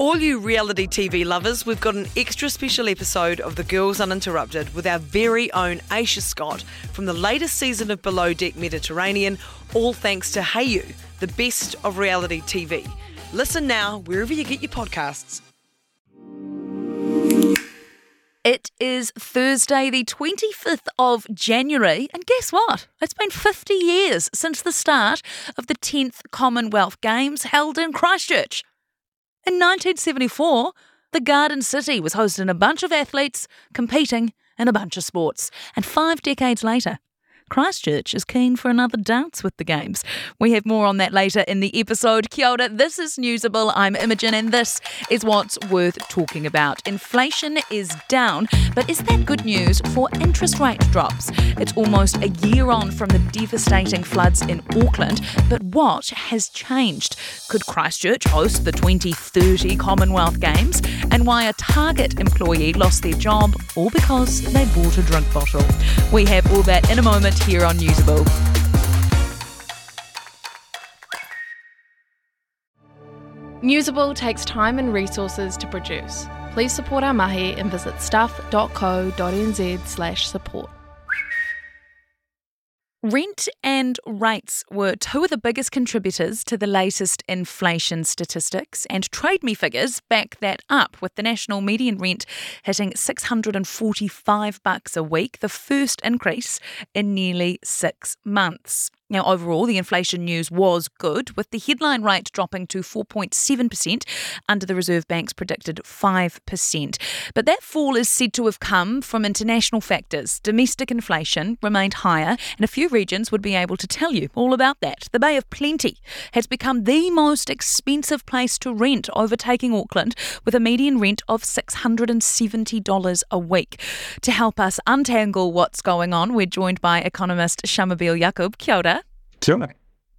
All you reality TV lovers, we've got an extra special episode of The Girls Uninterrupted with our very own Aesha Scott from the latest season of Below Deck Mediterranean, all thanks to Hayu, the best of reality TV. Listen now wherever you get your podcasts. It is Thursday, the 25th of January, and guess what? It's been 50 years since the start of the 10th Commonwealth Games held in Christchurch. In 1974, the Garden City was hosting a bunch of athletes competing in a bunch of sports. And five decades later, Christchurch is keen for another dance with the Games. We have more on that later in the episode. Kia ora, this is Newsable. I'm Imogen, and this is what's worth talking about. Inflation is down, but is that good news for interest rate drops? It's almost a year on from the devastating floods in Auckland, but what has changed? Could Christchurch host the 2030 Commonwealth Games? And why a Target employee lost their job, all because they bought a drink bottle. We have all that in a moment here on Newsable. Newsable takes time and resources to produce. Please support our mahi and visit stuff.co.nz slash support. Rent and rates were two of the biggest contributors to the latest inflation statistics, and Trade Me figures back that up, with the national median rent hitting 645 bucks a week, the first increase in nearly six months. Now, overall, the inflation news was good, with the headline rate dropping to 4.7% under the Reserve Bank's predicted 5%. But that fall is said to have come from international factors. Domestic inflation remained higher, and a few regions would be able to tell you all about that. The Bay of Plenty has become the most expensive place to rent, overtaking Auckland, with a median rent of $670 a week. To help us untangle what's going on, we're joined by economist Shamubeel Eaqub. Kia ora. Sure.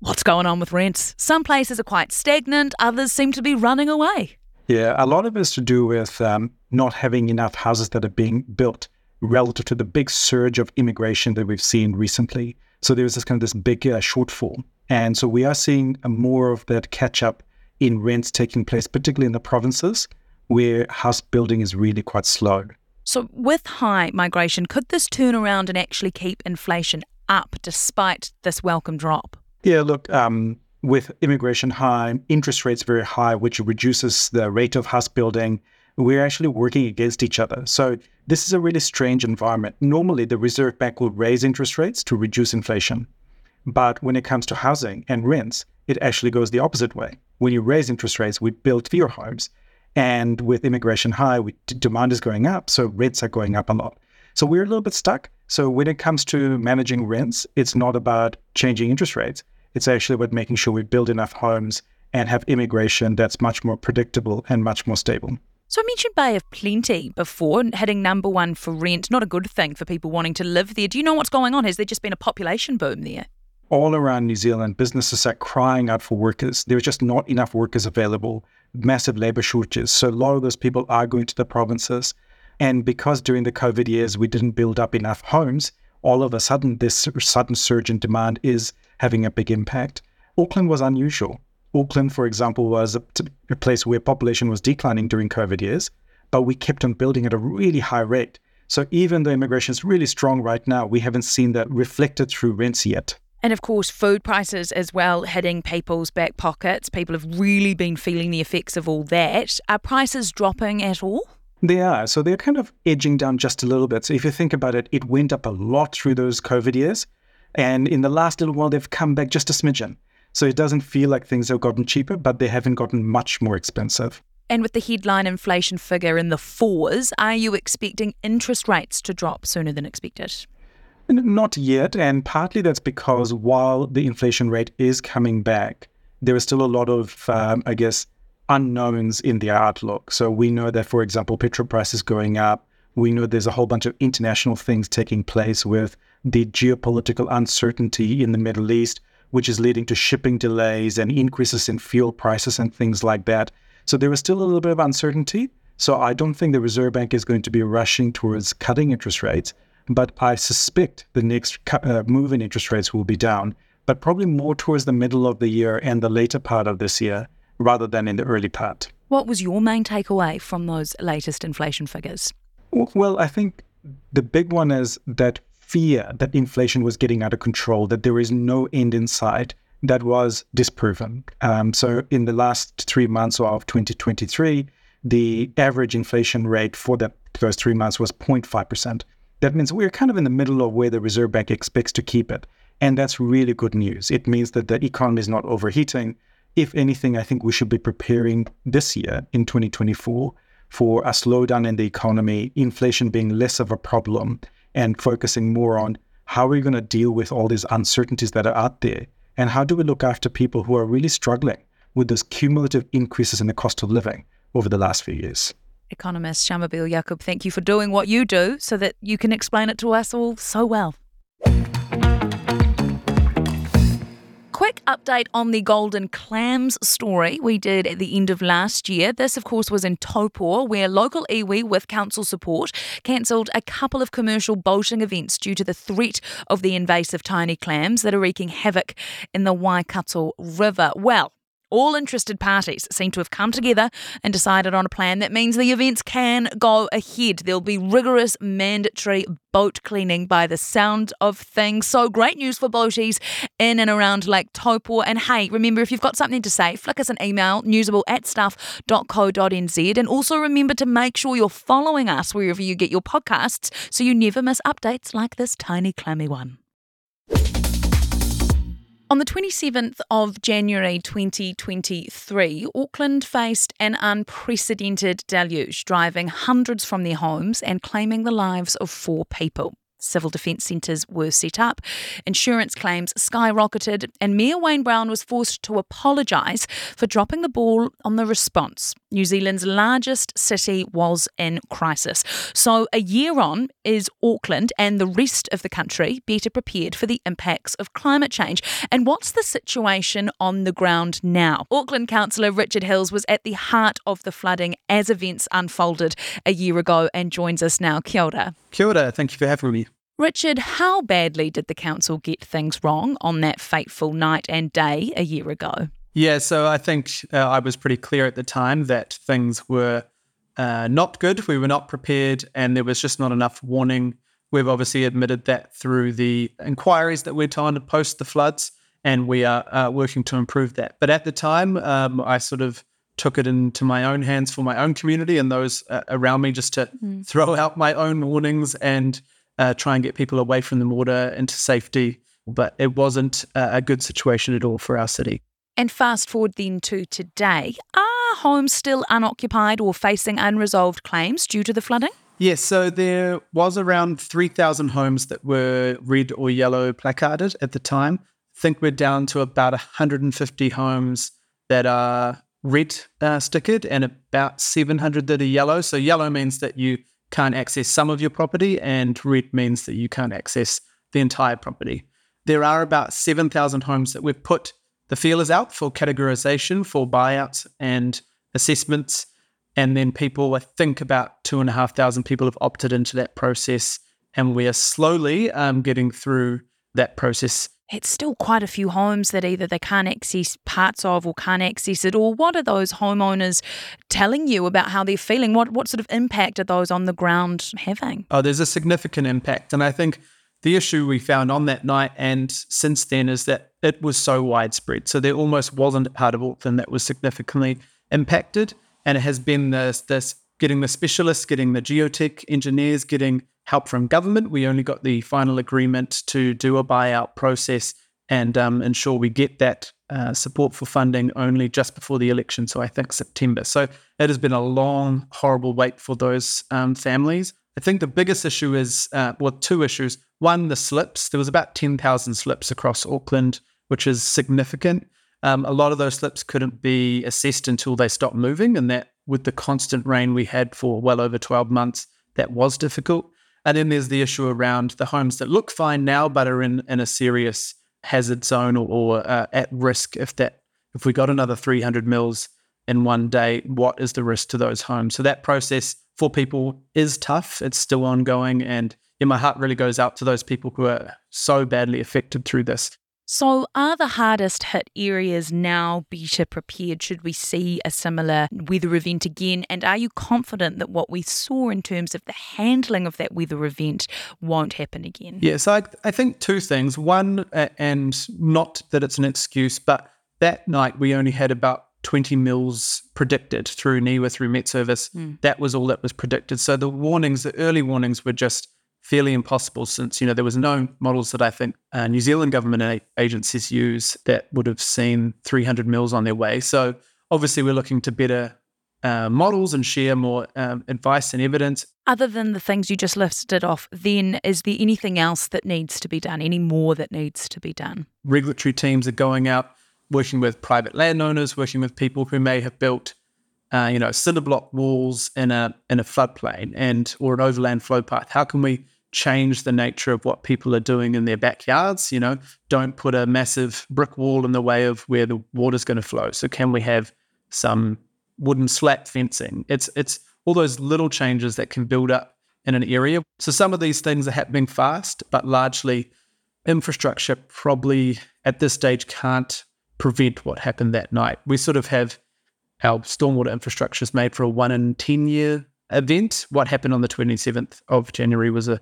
What's going on with rents? Some places are quite stagnant, others seem to be running away. Yeah, a lot of it is to do with um, not having enough houses that are being built relative to the big surge of immigration that we've seen recently. So there's this kind of this big uh, shortfall, and so we are seeing more of that catch up in rents taking place, particularly in the provinces where house building is really quite slow. So, with high migration, could this turn around and actually keep inflation up despite this welcome drop? Yeah, look, um, with immigration high, interest rates very high, which reduces the rate of house building, we're actually working against each other. So this is a really strange environment. Normally, the Reserve Bank will raise interest rates to reduce inflation. But when it comes to housing and rents, it actually goes the opposite way. When you raise interest rates, we build fewer homes. And with immigration high, we, demand is going up, so rents are going up a lot. So we're a little bit stuck. So when it comes to managing rents, it's not about changing interest rates. It's actually about making sure we build enough homes and have immigration that's much more predictable and much more stable. So I mentioned Bay of Plenty before, hitting number one for rent. Not a good thing for people wanting to live there. Do you know what's going on? Has there just been a population boom there? All around New Zealand, businesses are crying out for workers. There's just not enough workers available, massive labor shortages. So a lot of those people are going to the provinces. And because during the COVID years we didn't build up enough homes, all of a sudden this sudden surge in demand is having a big impact. Auckland was unusual. Auckland, for example, was a, a place where population was declining during COVID years, but we kept on building at a really high rate. So even though immigration is really strong right now, we haven't seen that reflected through rents yet. And of course, food prices as well hitting people's back pockets. People have really been feeling the effects of all that. Are prices dropping at all? They are. So they're kind of edging down just a little bit. So if you think about it, it went up a lot through those COVID years. And in the last little while, they've come back just a smidgen. So it doesn't feel like things have gotten cheaper, but they haven't gotten much more expensive. And with the headline inflation figure in the fours, are you expecting interest rates to drop sooner than expected? Not yet. And partly that's because while the inflation rate is coming back, there is still a lot of, um, I guess, unknowns in the outlook. So we know that, for example, petrol prices going up. We know there's a whole bunch of international things taking place with the geopolitical uncertainty in the Middle East, which is leading to shipping delays and increases in fuel prices and things like that. So there is still a little bit of uncertainty. So I don't think the Reserve Bank is going to be rushing towards cutting interest rates, but I suspect the next uh, move in interest rates will be down, but probably more towards the middle of the year and the later part of this year rather than in the early part. What was your main takeaway from those latest inflation figures? Well, I think the big one is that fear that inflation was getting out of control, that there is no end in sight, that was disproven. Um, so, in the last three months of 2023, the average inflation rate for that, those three months was 0.5%. That means we're kind of in the middle of where the Reserve Bank expects to keep it. And that's really good news. It means that the economy is not overheating. If anything, I think we should be preparing this year in 2024 for a slowdown in the economy, inflation being less of a problem, and focusing more on how are we going to deal with all these uncertainties that are out there? And how do we look after people who are really struggling with those cumulative increases in the cost of living over the last few years? Economist Shamubeel Eaqub, thank you for doing what you do so that you can explain it to us all so well. Quick update on the golden clams story we did at the end of last year. This, of course, was in Taupo, where local iwi, with council support, cancelled a couple of commercial boating events due to the threat of the invasive tiny clams that are wreaking havoc in the Waikato River. Well, all interested parties seem to have come together and decided on a plan that means the events can go ahead. There'll be rigorous mandatory boat cleaning by the sound of things. So great news for boaties in and around Lake Taupo. And hey, remember if you've got something to say, flick us an email, newsable at stuff.co.nz. And also remember to make sure you're following us wherever you get your podcasts so you never miss updates like this tiny clammy one. On the 27th of January 2023, Auckland faced an unprecedented deluge, driving hundreds from their homes and claiming the lives of four people. Civil defence centres were set up, insurance claims skyrocketed, and Mayor Wayne Brown was forced to apologise for dropping the ball on the response. New Zealand's largest city was in crisis. So, a year on, is Auckland and the rest of the country better prepared for the impacts of climate change? And what's the situation on the ground now? Auckland Councillor Richard Hills was at the heart of the flooding as events unfolded a year ago and joins us now. Kia ora. Kia ora, thank you for having me. Richard, how badly did the council get things wrong on that fateful night and day a year ago? Yeah, so I think uh, I was pretty clear at the time that things were uh, not good. We were not prepared, and there was just not enough warning. We've obviously admitted that through the inquiries that we're trying to post the floods, and we are uh, working to improve that. But at the time, um, I sort of took it into my own hands for my own community and those uh, around me just to mm. throw out my own warnings and uh, try and get people away from the water into safety. But it wasn't a good situation at all for our city. And fast forward then to today. Are homes still unoccupied or facing unresolved claims due to the flooding? Yes, so there was around 3,000 homes that were red or yellow placarded at the time. I think we're down to about 150 homes that are red uh, stickered and about 700 that are yellow. So yellow means that you can't access some of your property, and red means that you can't access the entire property. There are about 7,000 homes that we've put the feelers out for categorization, for buyouts and assessments. And then people, I think about two and a half thousand people have opted into that process. And we are slowly um, getting through that process it's still quite a few homes that either they can't access parts of or can't access it all. What are those homeowners telling you about how they're feeling? What what sort of impact are those on the ground having? Oh, there's a significant impact. And I think the issue we found on that night and since then is that it was so widespread. So there almost wasn't a part of Auckland that was significantly impacted. And it has been this this getting the specialists, getting the geotech engineers, getting help from government. We only got the final agreement to do a buyout process and um, ensure we get that uh, support for funding only just before the election. So I think September. So it has been a long, horrible wait for those um, families. I think the biggest issue is, uh, well, two issues. One, the slips. There was about 10,000 slips across Auckland, which is significant. Um, a lot of those slips couldn't be assessed until they stopped moving, and that with the constant rain we had for well over 12 months, that was difficult. And then there's the issue around the homes that look fine now, but are in, in a serious hazard zone or, or uh, at risk if that if we got another 300 mils in one day, what is the risk to those homes? So that process for people is tough. It's still ongoing. And yeah, my heart really goes out to those people who are so badly affected through this. So, are the hardest hit areas now better prepared? Should we see a similar weather event again? And are you confident that what we saw in terms of the handling of that weather event won't happen again? Yes, I, I think two things. One, and not that it's an excuse, but that night we only had about 20 mils predicted through NIWA, through Met Service. Mm. That was all that was predicted. So the warnings, the early warnings were just fairly impossible since, you know, there was no models that I think uh, New Zealand government agencies use that would have seen 300 mils on their way. So obviously we're looking to better uh, models and share more um, advice and evidence. Other than the things you just listed off, then is there anything else that needs to be done? Any more that needs to be done? Regulatory teams are going out working with private landowners, working with people who may have built, uh, you know, cinder block walls in a in a floodplain and or an overland flow path. How can we change the nature of what people are doing in their backyards? You know, don't put a massive brick wall in the way of where the water's going to flow. So can we have some wooden slat fencing? It's it's all those little changes that can build up in an area. So some of these things are happening fast, but largely infrastructure probably at this stage can't prevent what happened that night. We sort of have our stormwater infrastructure is made for a one in 10 year event. What happened on the 27th of January was a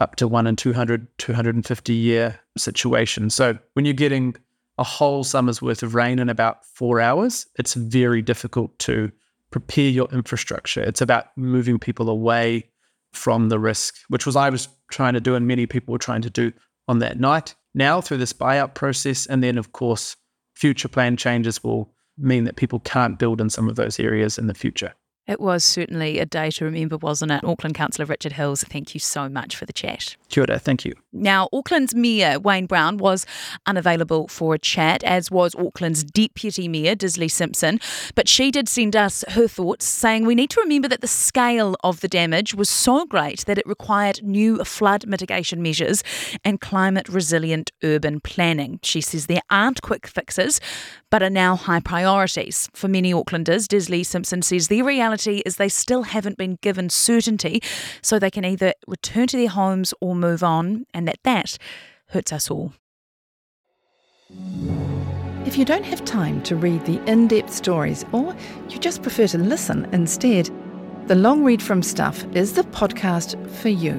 up to one in 200, 250 year situation. So when you're getting a whole summer's worth of rain in about four hours, it's very difficult to prepare your infrastructure. It's about moving people away from the risk, which was I was trying to do and many people were trying to do on that night. Now through this buyout process, and then of course future plan changes will mean that people can't build in some of those areas in the future. It was certainly a day to remember, wasn't it? Auckland Councillor Richard Hills, thank you so much for the chat. Kia ora, thank you. Now, Auckland's Mayor Wayne Brown was unavailable for a chat, as was Auckland's Deputy Mayor Desley Simpson. But she did send us her thoughts, saying we need to remember that the scale of the damage was so great that it required new flood mitigation measures and climate resilient urban planning. She says there aren't quick fixes, but are now high priorities. For many Aucklanders, Desley Simpson says the reality is they still haven't been given certainty, so they can either return to their homes or move on, and that that hurts us all. If you don't have time to read the in depth stories or you just prefer to listen instead, the Long Read from Stuff is the podcast for you.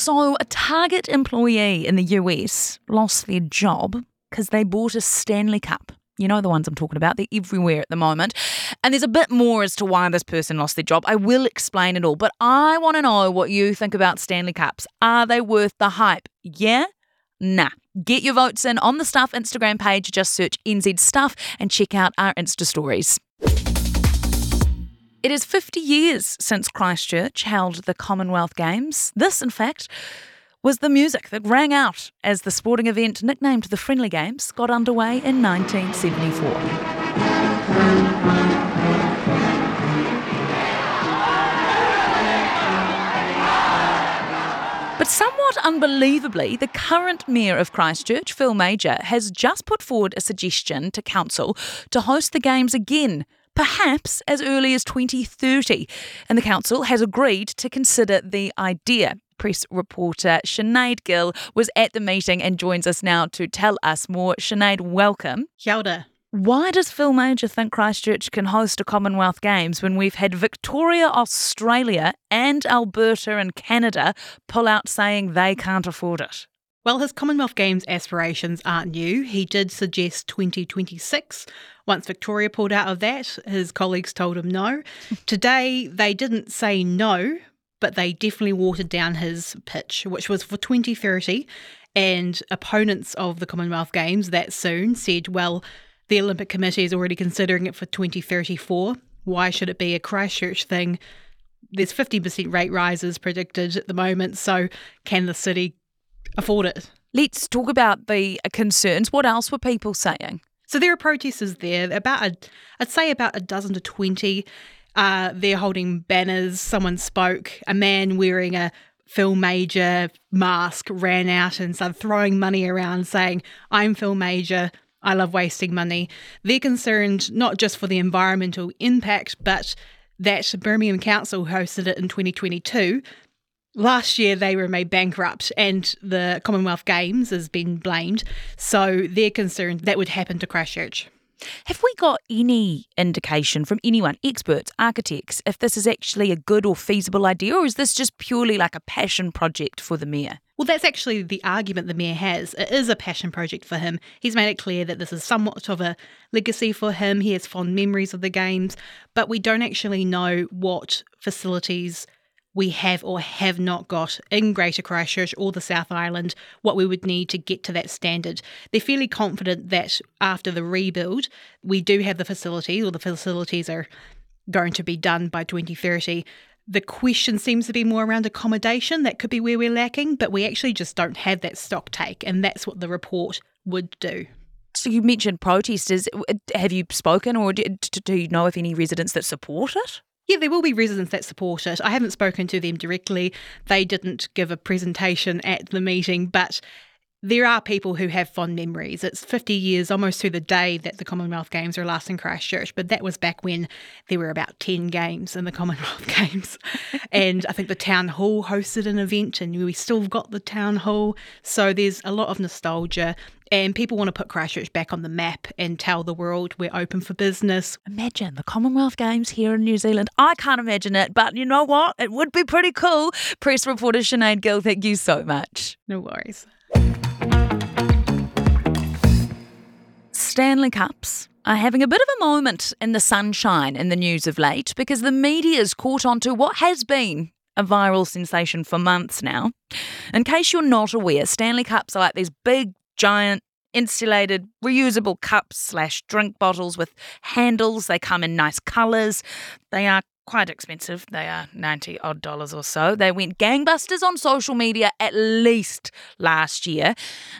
So, a Target employee in the US lost their job because they bought a Stanley Cup. You know the ones I'm talking about, they're everywhere at the moment. And there's a bit more as to why this person lost their job. I will explain it all, but I want to know what you think about Stanley Cups. Are they worth the hype? Yeah? Nah. Get your votes in on the Stuff Instagram page. Just search NZ Stuff and check out our Insta stories. It is 50 years since Christchurch held the Commonwealth Games. This, in fact, was the music that rang out as the sporting event nicknamed the Friendly Games got underway in 1974. But somewhat unbelievably, the current Mayor of Christchurch, Phil Mauger, has just put forward a suggestion to Council to host the Games again perhaps as early as 2030. And the council has agreed to consider the idea. Press reporter Sinead Gill was at the meeting and joins us now to tell us more. Sinead, welcome. Kia ora. Why does Phil Mauger think Christchurch can host a Commonwealth Games when we've had Victoria, Australia, and Alberta and Canada pull out saying they can't afford it? Well, his Commonwealth Games aspirations aren't new. He did suggest 2026. Once Victoria pulled out of that, his colleagues told him no. Today, they didn't say no, but they definitely watered down his pitch, which was for 2030. And opponents of the Commonwealth Games that soon said, well, the Olympic Committee is already considering it for 2034. Why should it be a Christchurch thing? There's 50% rate rises predicted at the moment, so can the city afford it. Let's talk about the concerns. What else were people saying? So there are protesters there, about a, I'd say about a dozen to twenty. Uh, they're holding banners. Someone spoke. A man wearing a Phil Mauger mask ran out and started throwing money around, saying, "I'm Phil Mauger. I love wasting money." They're concerned not just for the environmental impact, but that Birmingham Council hosted it in 2022 Last year, they were made bankrupt, and the Commonwealth Games has been blamed. So they're concerned that would happen to Christchurch. Have we got any indication from anyone, experts, architects, if this is actually a good or feasible idea, or is this just purely like a passion project for the mayor? Well, that's actually the argument the mayor has. It is a passion project for him. He's made it clear that this is somewhat of a legacy for him. He has fond memories of the games, but we don't actually know what facilities we have or have not got in Greater Christchurch or the South Island what we would need to get to that standard. They're fairly confident that after the rebuild, we do have the facilities, or the facilities are going to be done by 2030. The question seems to be more around accommodation. That could be where we're lacking, but we actually just don't have that stock take, and that's what the report would do. So you mentioned protesters. Uh, have you spoken, or do, do you know of any residents that support it? Yeah, there will be residents that support it. I haven't spoken to them directly. They didn't give a presentation at the meeting, but there are people who have fond memories. It's 50 years almost to the day that the Commonwealth Games were last in Christchurch, but that was back when there were about 10 games in the Commonwealth Games. and I think the town hall hosted an event, and we still got the town hall. So there's a lot of nostalgia and people want to put Christchurch back on the map and tell the world we're open for business. Imagine the Commonwealth Games here in New Zealand. I can't imagine it, but you know what? It would be pretty cool. Press reporter Sinead Gill, thank you so much. No worries. Stanley Cups are having a bit of a moment in the sunshine in the news of late because the media's caught on to what has been a viral sensation for months now. In case you're not aware, Stanley Cups are like these big giant insulated reusable cups slash drink bottles with handles. They come in nice colours. They are quite expensive. They are 90 odd dollars or so. They went gangbusters on social media at least last year.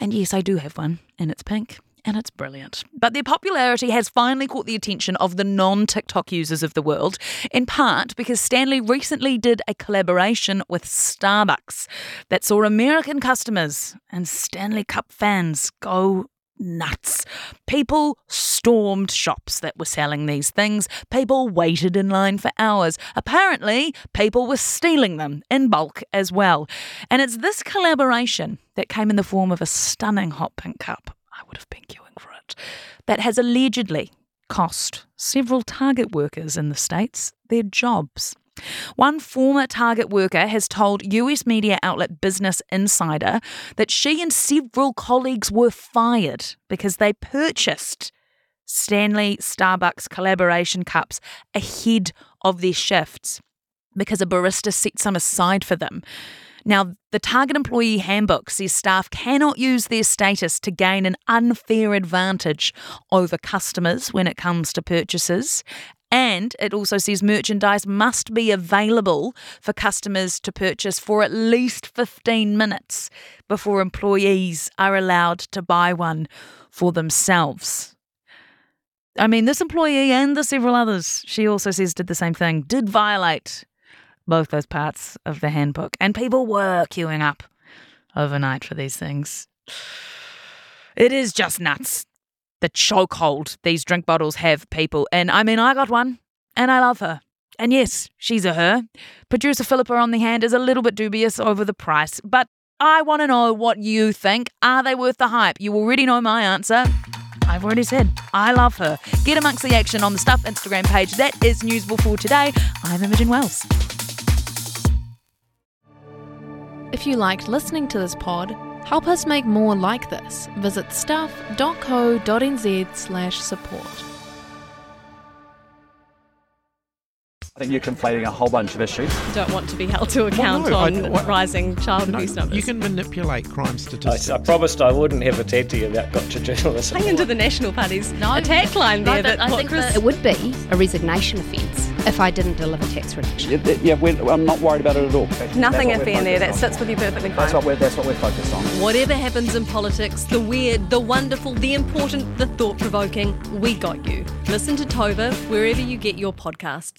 And yes, I do have one, and it's pink and it's brilliant. But their popularity has finally caught the attention of the non TikTok users of the world, in part because Stanley recently did a collaboration with Starbucks that saw American customers and Stanley Cup fans go nuts. People stormed shops that were selling these things. People waited in line for hours. Apparently, people were stealing them in bulk as well. And it's this collaboration that came in the form of a stunning hot pink cup I would have been queuing for it, that has allegedly cost several Target workers in the States their jobs. One former Target worker has told US media outlet Business Insider that she and several colleagues were fired because they purchased Stanley Starbucks collaboration cups ahead of their shifts because a barista set some aside for them. Now, the Target Employee Handbook says staff cannot use their status to gain an unfair advantage over customers when it comes to purchases. And it also says merchandise must be available for customers to purchase for at least 15 minutes before employees are allowed to buy one for themselves. I mean, this employee and the several others, she also says, did the same thing, did violate both those parts of the handbook. And people were queuing up overnight for these things. It is just nuts. The chokehold these drink bottles have people. And I mean, I got one and I love her. And yes, she's a her. Producer Philippa on the hand is a little bit dubious over the price, but I want to know what you think. Are they worth the hype? You already know my answer. I've already said I love her. Get amongst the action on the Stuff Instagram page. That is Newsable for today. I'm Imogen Wells. If you liked listening to this pod, help us make more like this. Visit stuff.co.nz slash support. I think you're conflating a whole bunch of issues. don't want to be held to account no, on I- what- rising child abuse numbers. You can manipulate crime statistics. I promised I wouldn't have a tattoo about gotcha journalism. Hang into the National Party's No, attack line no, there. but that I think Chris that it would be a resignation offence. If I didn't deliver tax reduction. Yeah, yeah we're, I'm not worried about it at all. Nothing That's iffy in there. That sits with you perfectly fine. That's what we're that's what we're focused on. Whatever happens in politics, the weird, the wonderful, the important, the thought provoking, we got you. Listen to Tova wherever you get your podcasts.